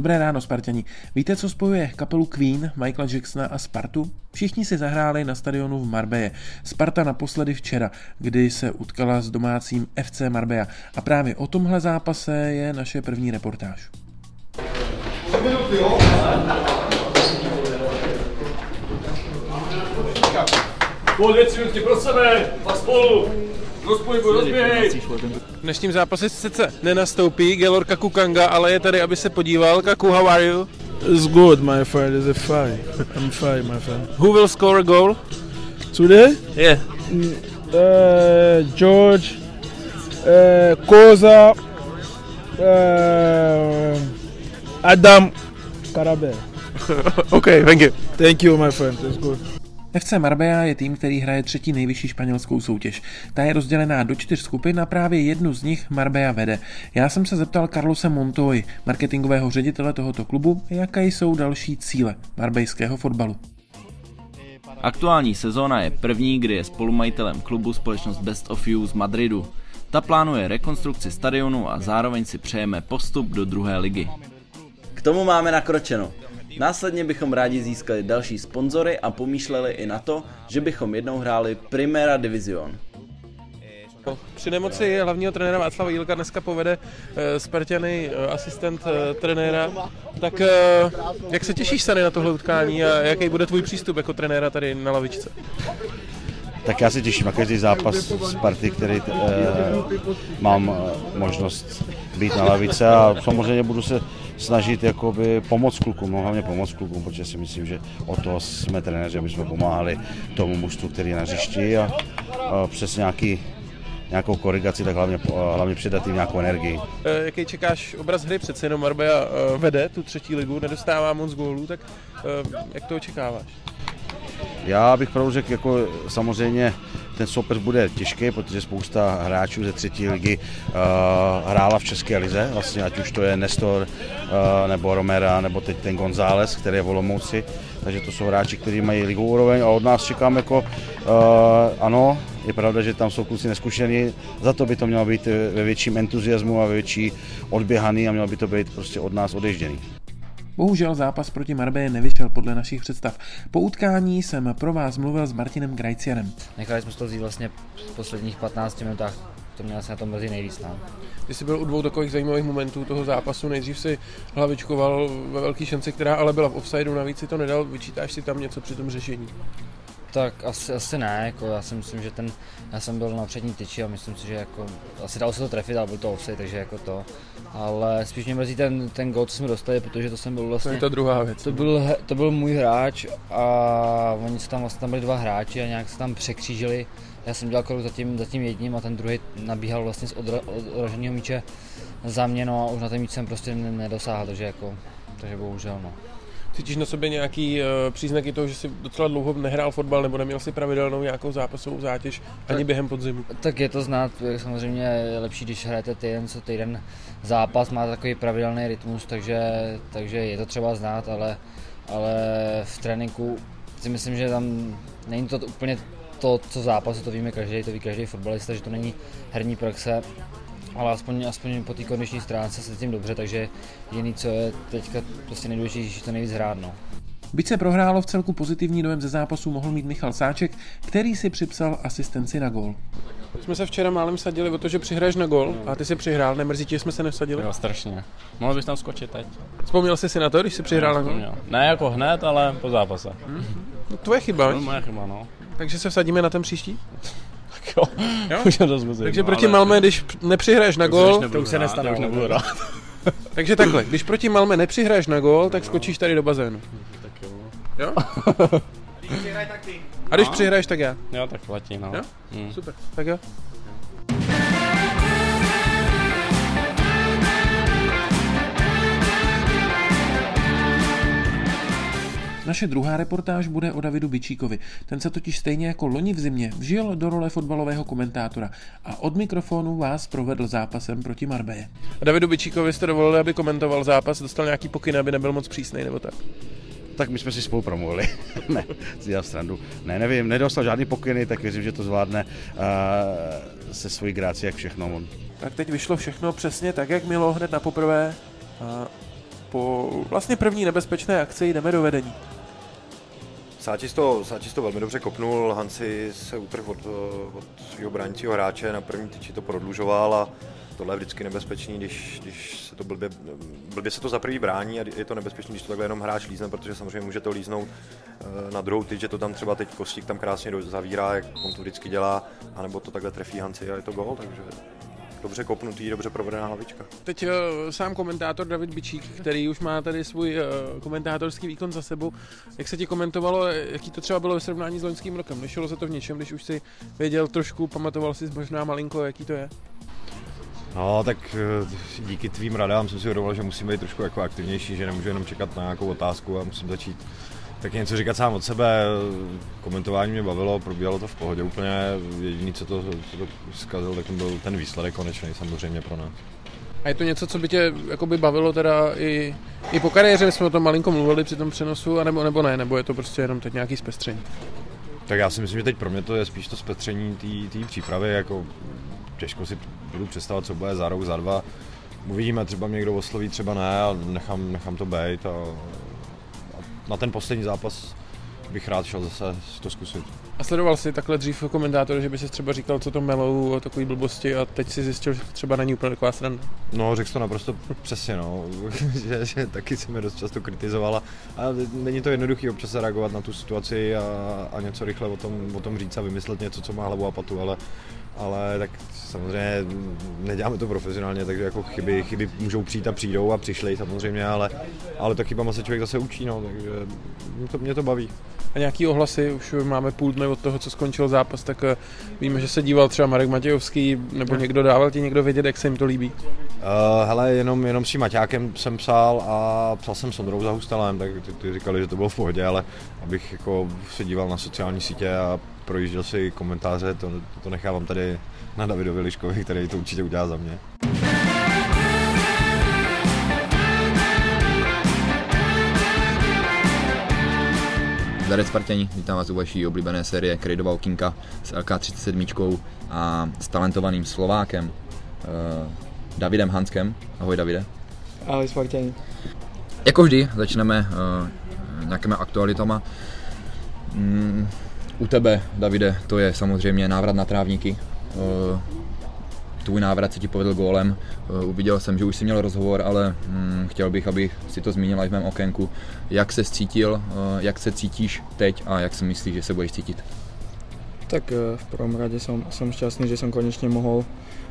Dobré ráno, Spartani. Víte, co spojuje kapelu Queen, Michaela Jacksona a Spartu? Všichni si zahráli na stadionu v Marbeje. Sparta naposledy včera, kdy se utkala s domácím FC Marbeja. A právě o tomhle zápase je naše první reportáž. Půl dvě, tři minutky pro sebe a spolu. Rozpohybuj, rozběhej. V dnešním zápase sice nenastoupí Gelor Kakukanga, ale je tady, aby se podíval. Kaku, how are you? It's good, my friend. It's a fine. I'm fine, my friend. Who will score a goal? Today, Yeah. uh, George, uh, Koza, uh, Adam Karabe. okay, thank you. Thank you, my friend. It's good. FC Marbella je tým, který hraje třetí nejvyšší španělskou soutěž. Ta je rozdělená do čtyř skupin a právě jednu z nich Marbella vede. Já jsem se zeptal Carlose Montoy, marketingového ředitele tohoto klubu, jaké jsou další cíle marbejského fotbalu. Aktuální sezóna je první, kdy je spolumajitelem klubu společnost Best of You z Madridu. Ta plánuje rekonstrukci stadionu a zároveň si přejeme postup do druhé ligy. K tomu máme nakročeno. Následně bychom rádi získali další sponzory a pomýšleli i na to, že bychom jednou hráli Primera Division. Při nemoci hlavního trenéra Václava Jílka dneska povede uh, Spartany uh, asistent uh, trenéra. Tak uh, jak se těšíš tady na tohle utkání a jaký bude tvůj přístup jako trenéra tady na lavičce? Tak já se těším na každý zápas z party, který e, mám možnost být na lavice a samozřejmě budu se snažit jakoby pomoct klukům, no hlavně pomoct klukům, protože si myslím, že o to jsme trenéři, aby jsme pomáhali tomu mužstvu, který je na hřišti a, a přes nějaký, nějakou korigaci, tak hlavně, hlavně předat jim nějakou energii. E, jaký čekáš obraz hry? Přece jenom Marbella e, vede tu třetí ligu, nedostává moc gólů, tak e, jak to očekáváš? Já bych pravdu řekl, jako samozřejmě ten soupeř bude těžký, protože spousta hráčů ze třetí ligy uh, hrála v České lize, vlastně ať už to je Nestor, uh, nebo Romera, nebo teď ten González, který je v Olomouci, takže to jsou hráči, kteří mají ligovou úroveň a od nás čekám jako, uh, ano, je pravda, že tam jsou kluci neskušení, za to by to mělo být ve větším entuziasmu a ve větší odběhaný a mělo by to být prostě od nás odežděný. Bohužel zápas proti Marbě nevyšel podle našich představ. Po utkání jsem pro vás mluvil s Martinem Grajcianem. Nechali jsme to vzít vlastně v posledních 15 minutách, to mě asi na tom mrzí nejvíc. No. Ty jsi byl u dvou takových zajímavých momentů toho zápasu. Nejdřív si hlavičkoval ve velké šanci, která ale byla v offsideu, navíc si to nedal. Vyčítáš si tam něco při tom řešení? Tak asi, asi ne, jako já si myslím, že ten, já jsem byl na přední tyči a myslím si, že jako, asi dalo se to trefit, ale byl to offside, takže jako to. Ale spíš mě mrzí ten, ten gol, co jsme dostali, protože to jsem byl vlastně... To je ta druhá věc. To byl, to byl můj hráč a oni se tam vlastně tam byli dva hráči a nějak se tam překřížili. Já jsem dělal krok za tím, za tím jedním a ten druhý nabíhal vlastně z odra, odraženého míče za mě, no a už na ten míč jsem prostě nedosáhl, takže jako, takže bohužel no. Cítíš na sobě nějaký uh, příznaky toho, že jsi docela dlouho nehrál fotbal nebo neměl si pravidelnou nějakou zápasovou zátěž tak, ani během podzimu? Tak je to znát, samozřejmě je lepší, když hrajete týden co týden zápas, má takový pravidelný rytmus, takže, takže je to třeba znát, ale, ale v tréninku si myslím, že tam není to úplně to, co zápasu, to víme každý, to ví každý fotbalista, že to není herní praxe, ale aspoň, aspoň po té kondiční stránce se tím dobře, takže jediný, co je teďka prostě nejdůležitější, to nejvíc hrát. No. Byť se prohrálo v celku pozitivní dojem ze zápasu, mohl mít Michal Sáček, který si připsal asistenci na gol. Jsme se včera málem sadili o to, že přihraješ na gol a ty si přihrál, nemrzí ti, že jsme se nesadili? Jo, strašně. Mohl bys tam skočit teď. Vzpomněl jsi si na to, když jsi přihrál na gol? Ne jako hned, ale po zápase. Hmm. No, tvoje chyba, no, moje chyba, no. Takže se vsadíme na ten příští? Tak jo, jo? to Takže proti ale... Malmé, když nepřihraješ na gol, to už se nestane, už nebudu rád. Takže takhle, když proti Malmé nepřihraješ na gol, tak skočíš tady do bazénu. Tak jo. Jo? A když no. přihraješ, tak já. Jo, tak platí, no. Jo? Hmm. Super, tak jo. Naše druhá reportáž bude o Davidu Bičíkovi. Ten se totiž stejně jako loni v zimě vžil do role fotbalového komentátora a od mikrofonu vás provedl zápasem proti Marbeje. A Davidu Bičíkovi jste dovolili, aby komentoval zápas, dostal nějaký pokyn, aby nebyl moc přísný nebo tak? tak my jsme si spolu promluvili. ne, si strandu. Ne, nevím, nedostal žádný pokyny, tak věřím, že to zvládne uh, se svojí grácí, jak všechno on. Tak teď vyšlo všechno přesně tak, jak mělo hned na poprvé. Uh, po vlastně první nebezpečné akci jdeme do vedení. Sáčis to, Sáčis to velmi dobře kopnul, Hansi se utrhl od, od svého bránícího hráče, na první tyči to prodlužoval a tohle je vždycky nebezpečný, když, když se to blbě, blbě se to za prvý brání a je to nebezpečný, když to takhle jenom hráč lízne, protože samozřejmě může to líznout eh, na druhou tyč, že to tam třeba teď Kostík tam krásně zavírá, jak on to vždycky dělá, anebo to takhle trefí Hanci a je to gol, takže dobře kopnutý, dobře provedená hlavička. Teď uh, sám komentátor David Bičík, který už má tady svůj uh, komentátorský výkon za sebou. Jak se ti komentovalo, jaký to třeba bylo ve srovnání s loňským rokem? Nešlo se to v něčem, když už si věděl trošku, pamatoval si možná malinko, jaký to je? No, tak eh, díky tvým radám jsem si uvědomil, že musím být trošku jako aktivnější, že nemůžu jenom čekat na nějakou otázku a musím začít tak něco říkat sám od sebe. Komentování mě bavilo, probíhalo to v pohodě úplně. Jediný, co to, co to zkazil, tak byl ten výsledek konečný samozřejmě pro nás. A je to něco, co by tě jakoby bavilo teda i, i po kariéře, jsme o tom malinko mluvili při tom přenosu, anebo, nebo ne, nebo je to prostě jenom teď nějaký zpestření? Tak já si myslím, že teď pro mě to je spíš to zpestření té přípravy, jako těžko si budu představit, co bude za rok, za dva. Uvidíme, třeba mě někdo osloví, třeba ne a nechám, nechám to být a na ten poslední zápas bych rád šel zase to zkusit. A sledoval jsi takhle dřív komentátor, že by si třeba říkal, co to melou a takový blbosti a teď si zjistil, že třeba není úplně taková sranda? No, řekl to naprosto přesně, no. že, že, taky se mi dost často kritizovala. A není to jednoduché občas reagovat na tu situaci a, a něco rychle o tom, o tom říct a vymyslet něco, co má hlavu a patu, ale ale tak samozřejmě neděláme to profesionálně, takže jako chyby, chyby můžou přijít a přijdou a přišly samozřejmě, ale, ale to chybama se člověk zase učí, no, takže mě to, mě to baví. A nějaký ohlasy, už máme půl dne od toho, co skončil zápas, tak eh, víme, že se díval třeba Marek Matějovský, nebo někdo dával ti někdo vědět, jak se jim to líbí? Uh, hele, jenom, jenom s tím Maťákem jsem psal a psal jsem s Ondrou Zahustalem, tak ty, ty říkali, že to bylo v pohodě, ale abych jako se díval na sociální sítě a projížděl si komentáře, to, to nechávám tady na Davidovi Liškovi, který to určitě udělá za mě. Zdarec Spartěni, vítám vás u vaší oblíbené série Krejdová okinka s LK37 a s talentovaným Slovákem uh, Davidem Hanskem. Ahoj Davide. Ahoj Spartěni. Jako vždy začneme uh, nějakými aktualitama. Mm, u tebe, Davide, to je samozřejmě návrat na trávníky. Uh, tvůj návrat se ti povedl gólem. Uh, uviděl jsem, že už jsi měl rozhovor, ale um, chtěl bych, aby si to zmínil i v mém okénku. Jak se cítil, uh, jak se cítíš teď a jak si myslíš, že se budeš cítit? Tak v prvom rade som, som šťastný, že som konečne mohol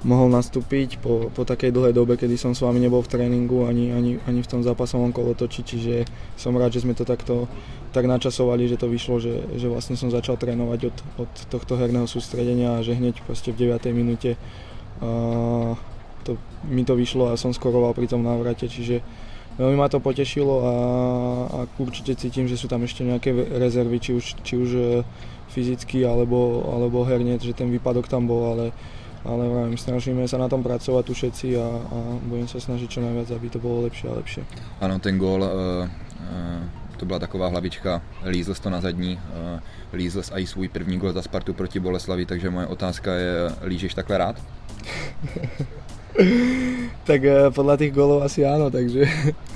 mohol nastúpiť po, po takej dlhej dobe, kedy som s vami nebol v tréningu ani, ani, ani v tom zápasovom kolotoči, čiže som rád, že sme to takto tak načasovali, že to vyšlo, že, že vlastne som začal trénovať od, od tohto herného sústredenia a že hneď v 9. minúte a to, mi to vyšlo a som skoroval pri tom návrate, čiže veľmi ma to potešilo a, a určite cítim, že sú tam ešte nejaké rezervy, či už, či už e, fyzicky alebo, alebo herne, že ten výpadok tam bol, ale ale vravím, snažíme sa na tom pracovať tu všetci a, a budem sa snažiť čo najviac, aby to bolo lepšie a lepšie. Ano, ten gól, uh, uh, to byla taková hlavička, lízl to na zadní, uh, lízl i svůj první gól za Spartu proti Boleslavi, takže moje otázka je, lížeš takhle rád? tak podľa tých gólov asi áno, takže,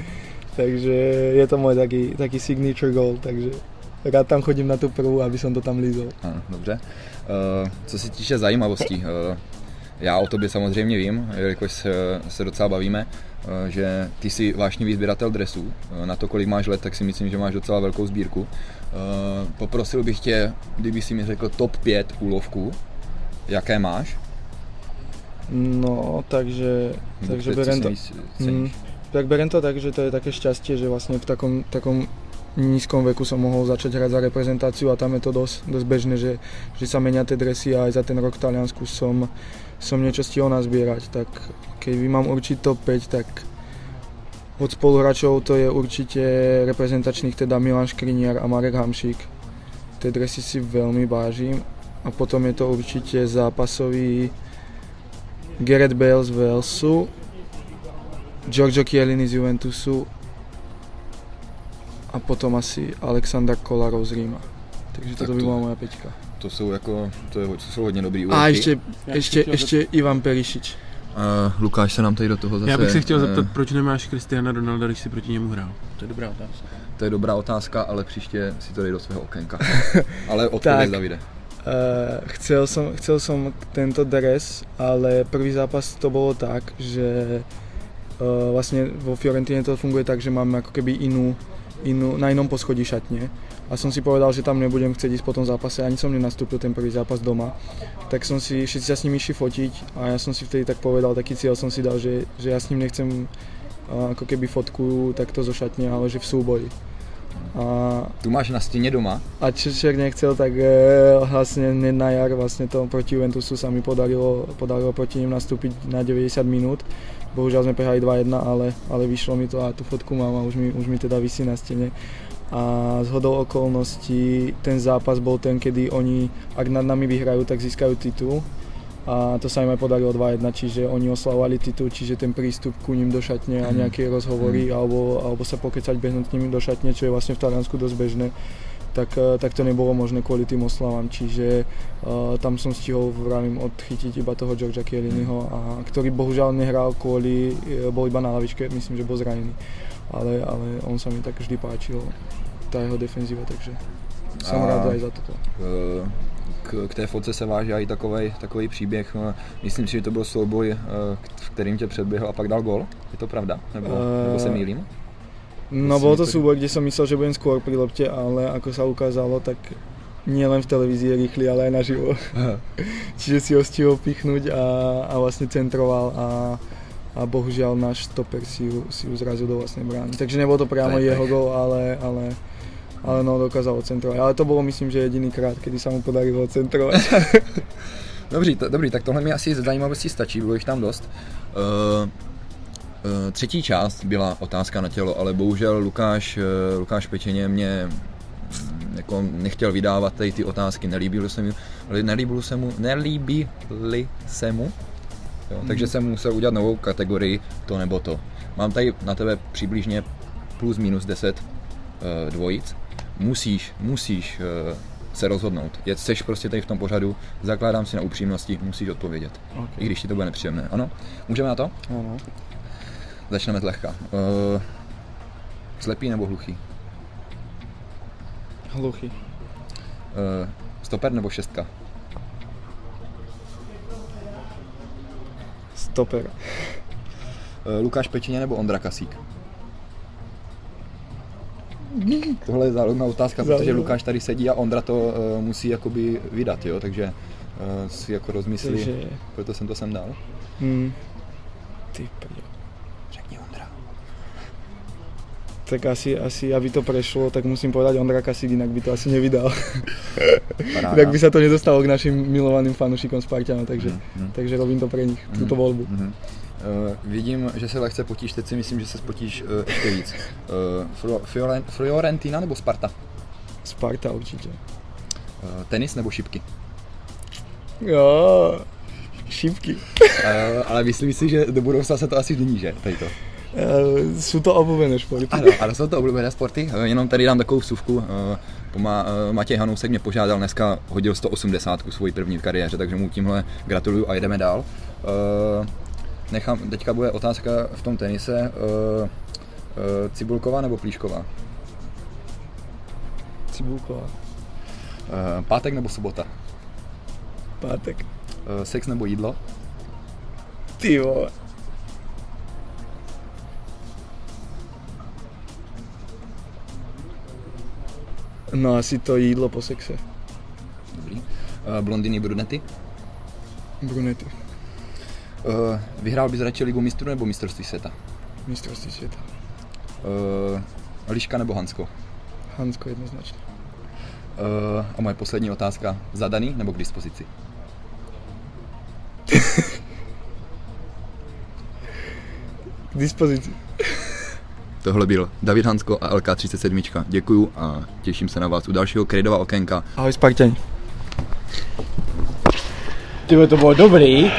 takže je to môj taký, taký signature goal, takže rád tam chodím na tu prvú, aby som to tam lízol. Dobře. Uh, co se týče zajímavostí, uh, já o tobě samozřejmě vím, jelikož se, se docela bavíme, eh, že ty jsi vášnivý sběratel dresů. Eh, na to, kolik máš let, tak si myslím, že máš docela velkou sbírku. Eh, poprosil bych tě, kdyby si mi řekl top 5 úlovků, jaké máš? No, takže, takže berem to, mm, tak berem to tak, že to je také šťastie, že vlastne v takom, takom nízkom veku som mohol začať hrať za reprezentáciu a tam je to dosť, dosť bežné, že, že sa menia tie dresy a aj za ten rok v Taliansku som, som niečo stihol nazbierať, tak keď mám určiť top 5, tak od spoluhráčov to je určite reprezentačných teda Milan Škriniar a Marek Hamšík. Tie dresy si veľmi vážim a potom je to určite zápasový Gareth Bale z Walesu, Giorgio Chiellini z Juventusu a potom asi Alexander Kolarov z Ríma. Takže toto to, by byla moja peťka to jsou jako, to, je, to jsou hodně dobrý úroky. A ještě, ještě, ještě Ivan Perišič. Uh, Lukáš se nám tady do toho zase... Já bych se chtěl zeptat, eh, proč nemáš Cristiana Ronalda, když si proti němu hrál? To je dobrá otázka. To je dobrá otázka, ale příště si to dej do svého okénka. ale Tak. odpověď Davide. Uh, chcel, som, chcel som tento dres, ale prvý zápas to bolo tak, že uh, vlastne vo Fiorentine to funguje tak, že máme ako keby inú, inú, na inom poschodí šatne. A som si povedal, že tam nebudem chcieť ísť po tom zápase, ani som nenastúpil ten prvý zápas doma. Tak som si, všetci sa s ním išli fotiť a ja som si vtedy tak povedal, taký cieľ som si dal, že, že ja s ním nechcem ako keby fotku takto zo šatne, ale že v súboji. A Tu máš na stěně doma. a Čeček nechcel, tak e, vlastne hneď na jar vlastne to proti Juventusu sa mi podarilo, podarilo proti ním nastúpiť na 90 minút. Bohužiaľ sme prehrali 2-1, ale, ale vyšlo mi to a tú fotku mám a už mi, už mi teda vysí na stene. A z hodou okolností ten zápas bol ten, kedy oni, ak nad nami vyhrajú, tak získajú titul. A to sa im aj podarilo 2-1, čiže oni oslavovali titul, čiže ten prístup ku ním do šatne a nejaké rozhovory alebo, alebo sa pokecať behnúť k ním do šatne, čo je vlastne v Taliansku dosť bežné, tak, eh, tak to nebolo možné kvôli tým oslavám, čiže uh, tam som stihol, vravím, odchytiť iba toho Georgia Chielliniho, a, ktorý bohužiaľ nehral kvôli, eh, bol iba na lavičke, myslím, že bol zranený, ale, ale on sa mi tak vždy páčil, tá jeho defenzíva, takže som A- rád za toto. K, k té fotce se váže i takový, takový příběh. Eh, Myslím si, že to byl souboj, eh, v kterým tě předběhl a pak dal gol. Je to pravda? Nebo, nebo se mýlím? No bol to súboj, kde som myslel, že budem skôr pri lopte, ale ako sa ukázalo, tak nie len v televízii je rýchly, ale aj naživo. Čiže si ho stihol pichnúť a, a vlastne centroval a, a bohužiaľ náš stoper si ju, si ju zrazil do vlastnej brány. Takže nebol to priamo jeho gol, ale, ale, ale no dokázal centrovať. Ale to bolo myslím, že jediný krát, kedy sa mu podarilo centrovať. Dobrý, to, dobrý, tak tohle mi asi ze zajímavosti stačí, bylo jich tam dost. Uh, uh, třetí část byla otázka na tělo, ale bohužel Lukáš, uh, Lukáš Pečeně mě mm, jako nechtěl vydávat tady ty otázky, nelíbilo se mu, nelíbilo se mu, nelíbili se mu, jo, Mhm. takže jsem musel udělat novou kategorii to nebo to. Mám tady na tebe přibližně plus minus 10 uh, dvojic. Musíš, musíš uh, se rozhodnout. Je, seš prostě tady v tom pořadu, zakládám si na upřímnosti, musíš odpovědět. Ok. I když ti to bude nepříjemné. Ano? Můžeme na to? Áno. Začneme zlehka. Uh, slepý nebo hluchý? Hluchý. Uh, stoper nebo šestka? Stoper. Uh, Lukáš Pečině nebo Ondra Kasík? Tohle je záludná otázka, protože. Lukáš tady sedí a Ondra to uh, musí jakoby vydat, jo? takže uh, si jako rozmyslí, Takže- proto jsem to sem dal. Hmm. Ty prďo. Řekni Ondra. Tak asi, asi, aby to prešlo, tak musím povedať Ondra Kasík, inak by to asi nevydal. Inak by sa to nedostalo k našim milovaným fanúšikom Spartana, takže, Mhm. takže robím to pre nich, túto Mhm, voľbu. mhm. Uh, vidím, že se lehce potíš, teď si myslím, že se spotíš uh, ještě víc. Uh, Fiorentina nebo Sparta? Sparta určite. Uh, tenis nebo šipky? Jo, šipky. Uh, ale myslím si, že do budoucna se to asi změní, že? Tady to. Uh, sú to obľúbené športy. Ano, ale jsou to oblíbené sporty. Uh, jenom tady dám takovou vsuvku. Uh, uh, Matěj Hanousek mě požádal dneska, hodil 180 svoji první v kariéře, takže mu tímhle gratuluju a jdeme dál. Nechám, teďka bude otázka v tom tenise. Uh, uh, Cibulková nebo Plíšková? Cibulková. Uh, pátek nebo sobota? Pátek. Uh, sex nebo jídlo? Ty vole. No asi to jídlo po sexe. Dobrý. Uh, blondiny, brunety? Brunety. Uh, vyhrál bys radši ligu mistrů nebo mistrovství světa? Mistrovství sveta. Uh, Liška nebo Hansko? Hansko jednoznačne. Uh, a moje poslední otázka. Zadaný nebo k dispozici? K dispozici. Tohle byl David Hansko a LK37. Děkuju a těším se na vás u dalšího Kredova okénka. Ahoj Spartani. Ty to bylo dobrý,